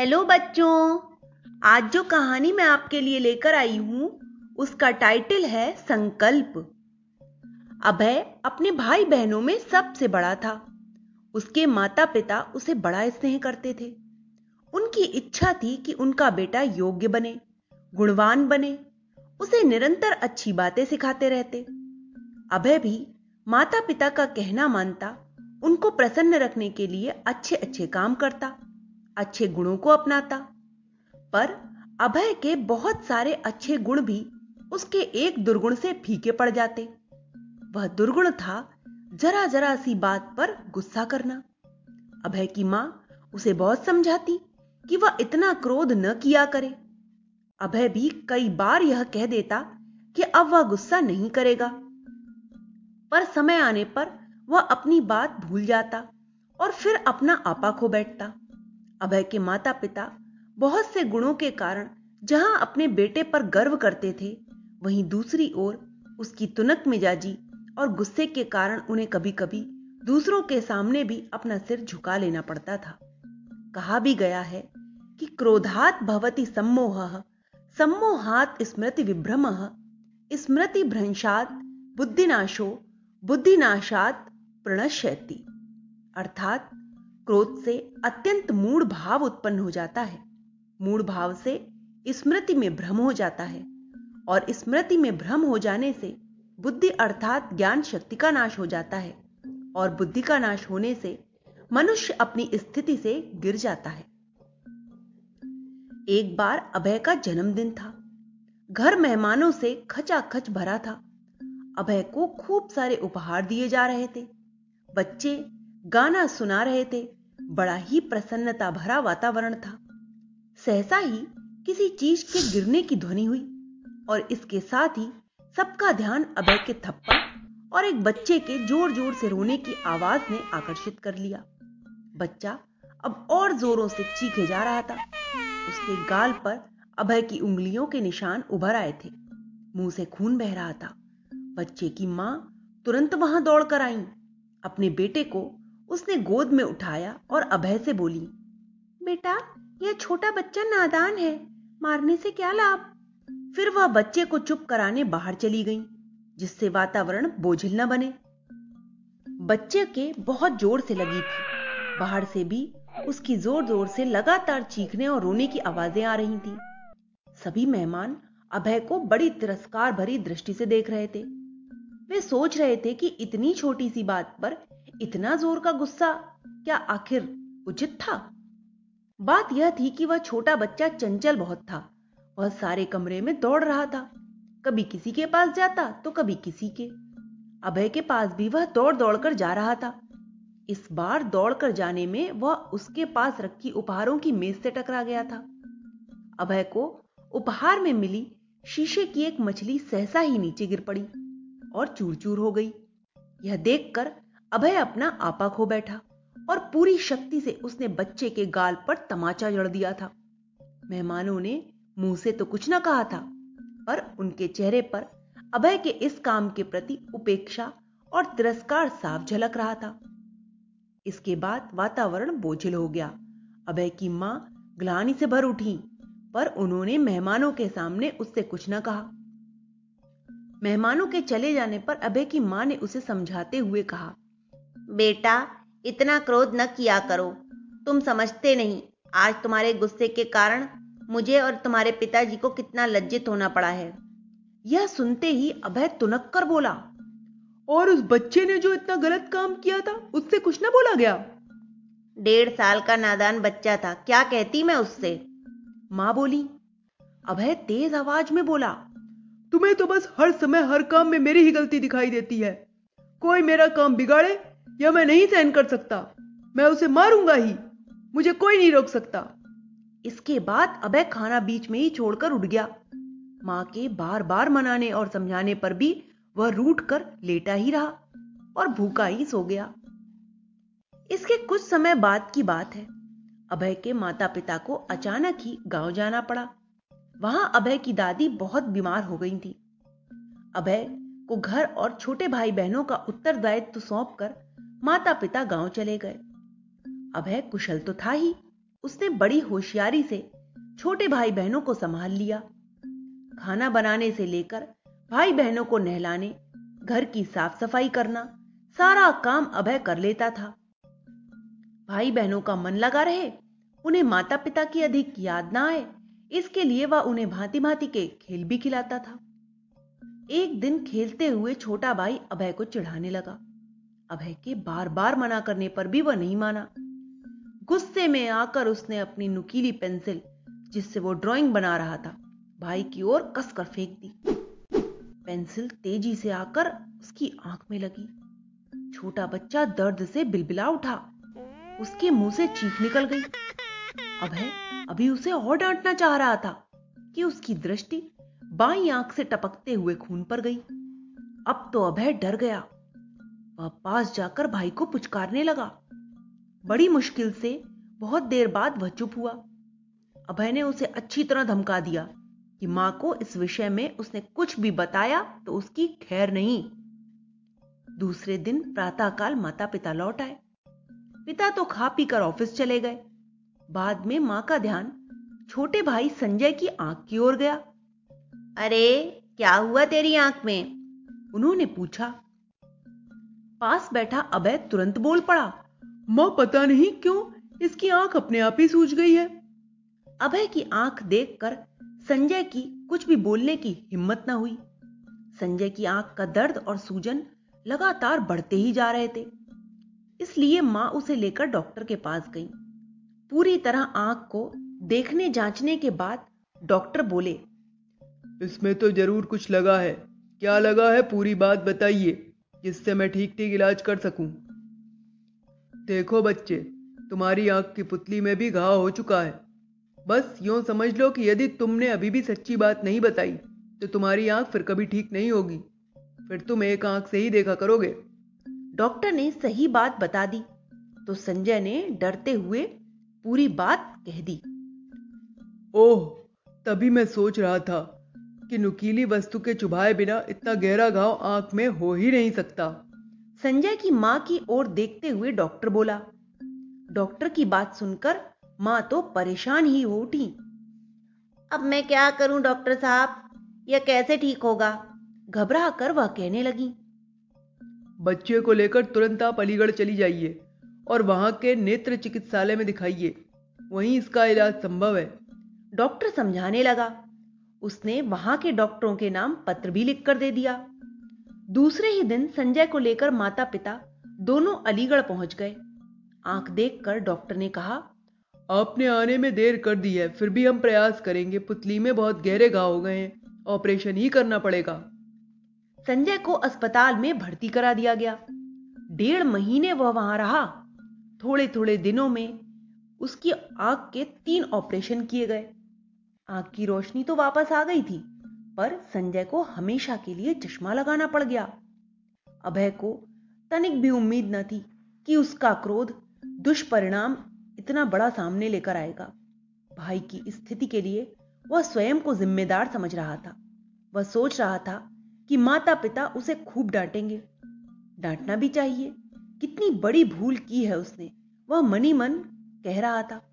Hello बच्चों, आज जो कहानी मैं आपके लिए लेकर आई हूँ, उसका टाइटल है संकल्प। अभय अपने भाई बहनों में सबसे बड़ा था। उसके माता पिता उसे बड़ा स्नेह करते थे। उनकी इच्छा थी कि उनका बेटा योग्य बने, गुणवान बने, उसे निरंतर अच्छी बातें सिखाते रहते। अभय भी माता पिता का कहना मानता, उनको प्रसन्न रखने के लिए अच्छे अच्छे काम करता। अच्छे गुणों को अपनाता। पर अभय के बहुत सारे अच्छे गुण भी उसके एक दुर्गुण से फीके पड़ जाते। वह दुर्गुण था जरा जरा सी बात पर गुस्सा करना। अभय की माँ उसे बहुत समझाती कि वह इतना क्रोध न किया करे। अभय भी कई बार यह कह देता कि अब वह गुस्सा नहीं करेगा। पर समय आने पर वह अपनी बात भूल जाता और फिर अपना आपा खो बैठता। अभय के माता पिता बहुत से गुणों के कारण जहाँ अपने बेटे पर गर्व करते थे, वहीं दूसरी ओर उसकी तुनक मिजाजी और गुस्से के कारण उन्हें कभी कभी दूसरों के सामने भी अपना सिर झुका लेना पड़ता था। कहा भी गया है कि क्रोधात भवती सम्मोह, सम्मोहात स्मृति विभ्रम, स्मृति भ्रंशात बुद्धिनाशो, बुद्धिनाशात प्रणश्यति। अर्थात क्रोध से अत्यंत मूड भाव उत्पन्न हो जाता है। मूड भाव से स्मृति में भ्रम हो जाता है और स्मृति में भ्रम हो जाने से बुद्धि अर्थात ज्ञान शक्ति का नाश हो जाता है और बुद्धि का नाश होने से मनुष्य अपनी स्थिति से गिर जाता है। एक बार अभय का जन्मदिन था। घर मेहमानों से खचाखच भरा था। अभय को खूब सारे उपहार दिए जा रहे थे। बच्चे गाना सुना रहे थे। बड़ा ही प्रसन्नता भरा वातावरण था। सहसा ही किसी चीज़ के गिरने की ध्वनि हुई और इसके साथ ही सबका ध्यान अभय के थप्पड़ और एक बच्चे के ज़ोर ज़ोर से रोने की आवाज़ ने आकर्षित कर लिया। बच्चा अब और जोरों से चीखे जा रहा था। उसके गाल पर अभय की उंगलियों के निशान उभर आए थे। मुँह से खून बह रहा था। बच्चे की माँ तुरंत वहाँ दौड़कर आई। अपने बेटे को उसने गोद में उठाया और अभय से बोली, बेटा, यह छोटा बच्चा नादान है, मारने से क्या लाभ? फिर वह बच्चे को चुप कराने बाहर चली गई, जिससे वातावरण बोझिल न बने। बच्चे के बहुत ज़ोर से लगी थी, बाहर से भी उसकी ज़ोर ज़ोर से लगातार चीखने और रोने की आवाज़ें आ रही थी। सभी मेहमान अभय को बड़ी तिरस्कार भरी दृष्टि से देख रहे थे। वे सोच रहे थे कि इतनी छोटी सी बात पर इतना ज़ोर का गुस्सा? क्या आखिर उचित था? बात यह थी कि वह छोटा बच्चा चंचल बहुत था। वह सारे कमरे में दौड़ रहा था। कभी किसी के पास जाता तो कभी किसी के। अभय के पास भी वह दौड़ दौड़कर जा रहा था। इस बार दौड़कर जाने में वह उसके पास रखी उपहारों की मेज से टकरा गया था। अभय को उपहार में मिली। शीशे की एक मछली सहसा ही नीचे गिर पड़ी और चूर चूर हो गई। यह देखकर अभय अपना आपा खो बैठा और पूरी शक्ति से उसने बच्चे के गाल पर तमाचा जड़ दिया था। मेहमानों ने मुँह से तो कुछ ना कहा था, पर उनके चेहरे पर अभय के इस काम के प्रति उपेक्षा और तिरस्कार साफ़ झलक रहा था। इसके बाद वातावरण बोझिल हो गया। अभय की माँ ग्लानी से भर उठी, पर उन्होंने मेहमानों के सामने उससे कुछ न कहा। मेहमानों के चले जाने पर अभय की माँ ने उसे समझाते हुए कहा बेटा, इतना क्रोध न किया करो। तुम समझते नहीं, आज तुम्हारे गुस्से के कारण मुझे और तुम्हारे पिताजी को कितना लज्जित होना पड़ा है। यह सुनते ही अभय तुनक कर बोला, और उस बच्चे ने जो इतना गलत काम किया था, उससे कुछ ना बोला गया? डेढ़ साल का नादान बच्चा था, क्या कहती मैं उससे? माँ बोली, अभय तेज आवाज़ में बोला, तुम्हें तो बस हर समय हर काम में मेरी ही गलती दिखाई देती है। कोई मेरा काम बिगाड़े यह मैं नहीं सहन कर सकता, मैं उसे मारूँगा ही। मुझे कोई नहीं रोक सकता। इसके बाद अभय खाना बीच में ही छोड़कर उठ गया। माँ के बार बार मनाने और समझाने पर भी वह रूठ कर लेटा ही रहा और भूखा ही सो गया। इसके कुछ समय बाद की बात है। अभय के माता पिता को अचानक ही गाँव जाना पड़ा। वहाँ अभय की दादी बहुत बीमार हो गई थी। अभय को घर और छोटे भाई बहनों का उत्तरदायित्व सौंपकर माता पिता गाँव चले गए। अभय कुशल तो था ही। उसने बड़ी होशियारी से छोटे भाई बहनों को संभाल लिया। खाना बनाने से लेकर भाई बहनों को नहलाने, घर की साफ़ सफ़ाई करना, सारा काम अभय कर लेता था। भाई बहनों का मन लगा रहे, उन्हें माता पिता की अधिक याद ना आए, इसके लिए वह उन्हें भांति भांति के खेल भी खिलाता था। एक दिन खेलते हुए छोटा भाई अभय को चिढ़ाने लगा। अभय के बार बार मना करने पर भी वह नहीं माना। गुस्से में आकर उसने अपनी नुकीली पेंसिल, जिससे वो ड्राइंग बना रहा था, भाई की ओर कसकर फेंक दी। पेंसिल तेज़ी से आकर उसकी आँख में लगी। छोटा बच्चा दर्द से बिलबिला उठा। उसके मुँह से चीख निकल गई। अभय अभी उसे और डांटना चाह रहा था कि उसकी दृष्टि बाई आँख से टपकते हुए खून पर गई। अब तो अभय डर गया। वह पास जाकर भाई को पुचकारने लगा। बड़ी मुश्किल से बहुत देर बाद वह चुप हुआ। अभय ने उसे अच्छी तरह धमका दिया कि माँ को इस विषय में उसने कुछ भी बताया तो उसकी खैर नहीं। दूसरे दिन प्रातःकाल माता पिता लौट आए। पिता तो खा पीकर ऑफ़िस चले गए। बाद में माँ का ध्यान छोटे भाई संजय की आँख की ओर गया। अरे, क्या हुआ तेरी आँख में? उन्होंने पूछा। पास बैठा अभय तुरंत बोल पड़ा, माँ, पता नहीं क्यों इसकी आँख अपने आप ही सूज गई है। अभय की आँख देखकर संजय की कुछ भी बोलने की हिम्मत ना हुई। संजय की आँख का दर्द और सूजन लगातार बढ़ते ही जा रहे थे। इसलिए माँ उसे लेकर डॉक्टर के पास गई। पूरी तरह आँख को देखने जांचने के बाद डॉक्टर बोले, इसमें तो ज़रूर कुछ लगा है। क्या लगा है पूरी बात बताइए। जिससे मैं ठीक ठीक इलाज कर सकूँ। देखो बच्चे तुम्हारी आँख की पुतली में भी घाव हो चुका है। बस यूँ समझ लो कि यदि तुमने अभी भी सच्ची बात नहीं बताई तो तुम्हारी आँख फिर कभी ठीक नहीं होगी। फिर तुम एक आँख से ही देखा करोगे। डॉक्टर ने सही बात बता दी तो संजय ने डरते हुए पूरी बात कह दी। ओह तभी मैं सोच रहा था। कि नुकीली वस्तु के चुभाए बिना इतना गहरा घाव आँख में हो ही नहीं सकता। संजय की माँ की ओर देखते हुए डॉक्टर बोला डॉक्टर की बात सुनकर माँ तो परेशान ही हो उठी। अब मैं क्या करूँ डॉक्टर साहब? यह कैसे ठीक होगा? घबरा कर वह कहने लगी बच्चे को लेकर तुरंत आप अलीगढ़ चली जाइए और वहाँ के नेत्र चिकित्सालय में दिखाइए। वहीं इसका इलाज संभव है। डॉक्टर समझाने लगा उसने वहाँ के डॉक्टरों के नाम पत्र भी लिखकर दे दिया। दूसरे ही दिन संजय को लेकर माता पिता दोनों अलीगढ़ पहुँच गए। आँख देखकर डॉक्टर ने कहा आपने आने में देर कर दी है फिर भी हम प्रयास करेंगे। पुतली में बहुत गहरे घाव हो गए हैं ऑपरेशन ही करना पड़ेगा। संजय को अस्पताल में भर्ती करा दिया गया। डेढ़ महीने वह वहाँ रहा। थोड़े थोड़े दिनों में उसकी आँख के तीन ऑपरेशन किए गए। आँख की रोशनी तो वापस आ गई थी, पर संजय को हमेशा के लिए चश्मा लगाना पड़ गया। अभय को तनिक भी उम्मीद न थी कि उसका क्रोध दुष्परिणाम इतना बड़ा सामने लेकर आएगा। भाई की स्थिति के लिए वह स्वयं को जिम्मेदार समझ रहा था। वह सोच रहा था कि माता पिता उसे खूब डांटेंगे। डांटना भी चाहिए। कितनी बड़ी भूल की है उसने, वह मनी मन कह रहा था।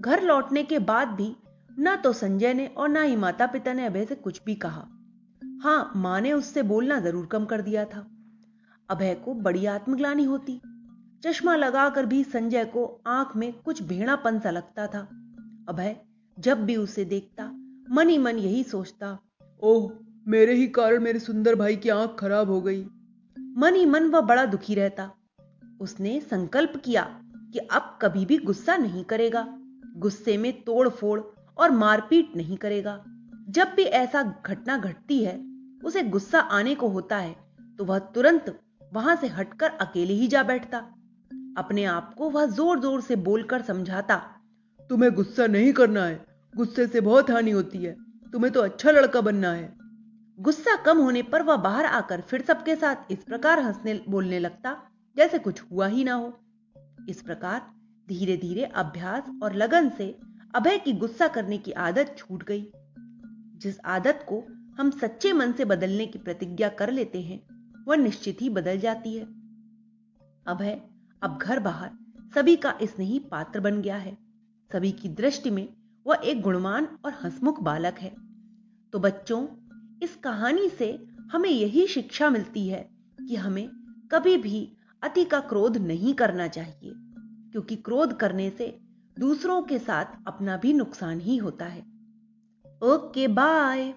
घर लौटने के बाद भी न तो संजय ने और ना ही माता पिता ने अभय से कुछ भी कहा। हाँ, माँ ने उससे बोलना ज़रूर कम कर दिया था। अभय को बड़ी आत्मग्लानी होती। चश्मा लगाकर भी संजय को आँख में कुछ भेड़ापन सा लगता था। अभय जब भी उसे देखता, मन ही मन यही सोचता, ओह, मेरे ही कारण मेरे सुंदर भाई की आँख खराब हो गई। मन ही मन वह बड़ा दुखी रहता। उसने संकल्प किया कि अब कभी भी गुस्सा नहीं करेगा। गुस्से में तोड़ फोड़ और मारपीट नहीं करेगा। जब भी ऐसा घटना घटती है, उसे गुस्सा आने को होता है तो वह तुरंत वहाँ से हटकर अकेले ही जा बैठता। अपने आप को वह ज़ोर ज़ोर से बोलकर समझाता, तुम्हें गुस्सा नहीं करना है। गुस्से से बहुत हानि होती है। तुम्हें तो अच्छा लड़का बनना है। गुस्सा कम होने पर वह बाहर आकर फिर सबके साथ इस प्रकार हंसने, बोलने लगता, जैसे कुछ हुआ ही ना हो। इस प्रकार धीरे धीरे अभ्यास और लगन से अभय की गुस्सा करने की आदत छूट गई। जिस आदत को हम सच्चे मन से बदलने की प्रतिज्ञा कर लेते हैं, वह निश्चित ही बदल जाती है। अभय अब घर बाहर सभी का स्नेही पात्र बन गया है। सभी की दृष्टि में वह एक गुणवान और हसमुख बालक है। तो बच्चों, इस कहानी से हमें यही शिक्षा मिलती है कि हमें कभी भी अति का क्रोध नहीं करना चाहिए, क्योंकि क्रोध करने से दूसरों के साथ अपना भी नुकसान ही होता है। Okay bye.